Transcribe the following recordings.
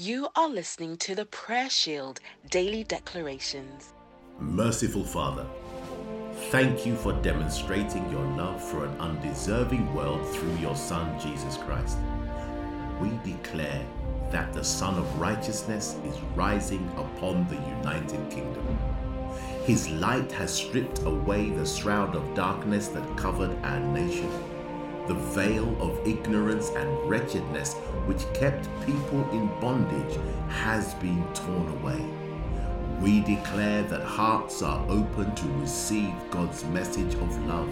You are listening to the Prayer Shield Daily Declarations. Merciful Father, thank you for demonstrating your love for an undeserving world through your Son, Jesus Christ. We declare that the Sun of Righteousness is rising upon the United Kingdom. His light has stripped away the shroud of darkness that covered our nation the veil of ignorance and wretchedness which kept people in bondage has been torn away. We declare that hearts are open to receive God's message of love.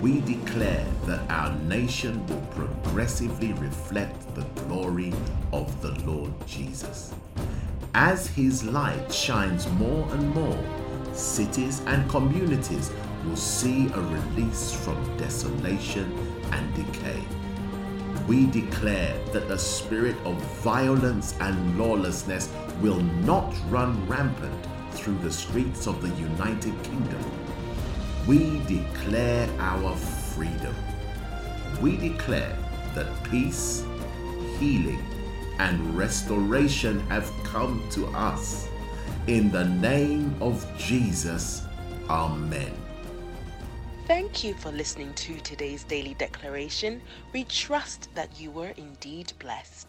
We declare that our nation will progressively reflect the glory of the Lord Jesus. As His light shines more and more, cities and communities will see a release from desolation and decay. We declare that the spirit of violence and lawlessness will not run rampant through the streets of the United Kingdom. We declare our freedom. We declare that peace, healing, and restoration have come to us. In the name of Jesus, Amen. Thank you for listening to today's daily declaration. We trust that you were indeed blessed.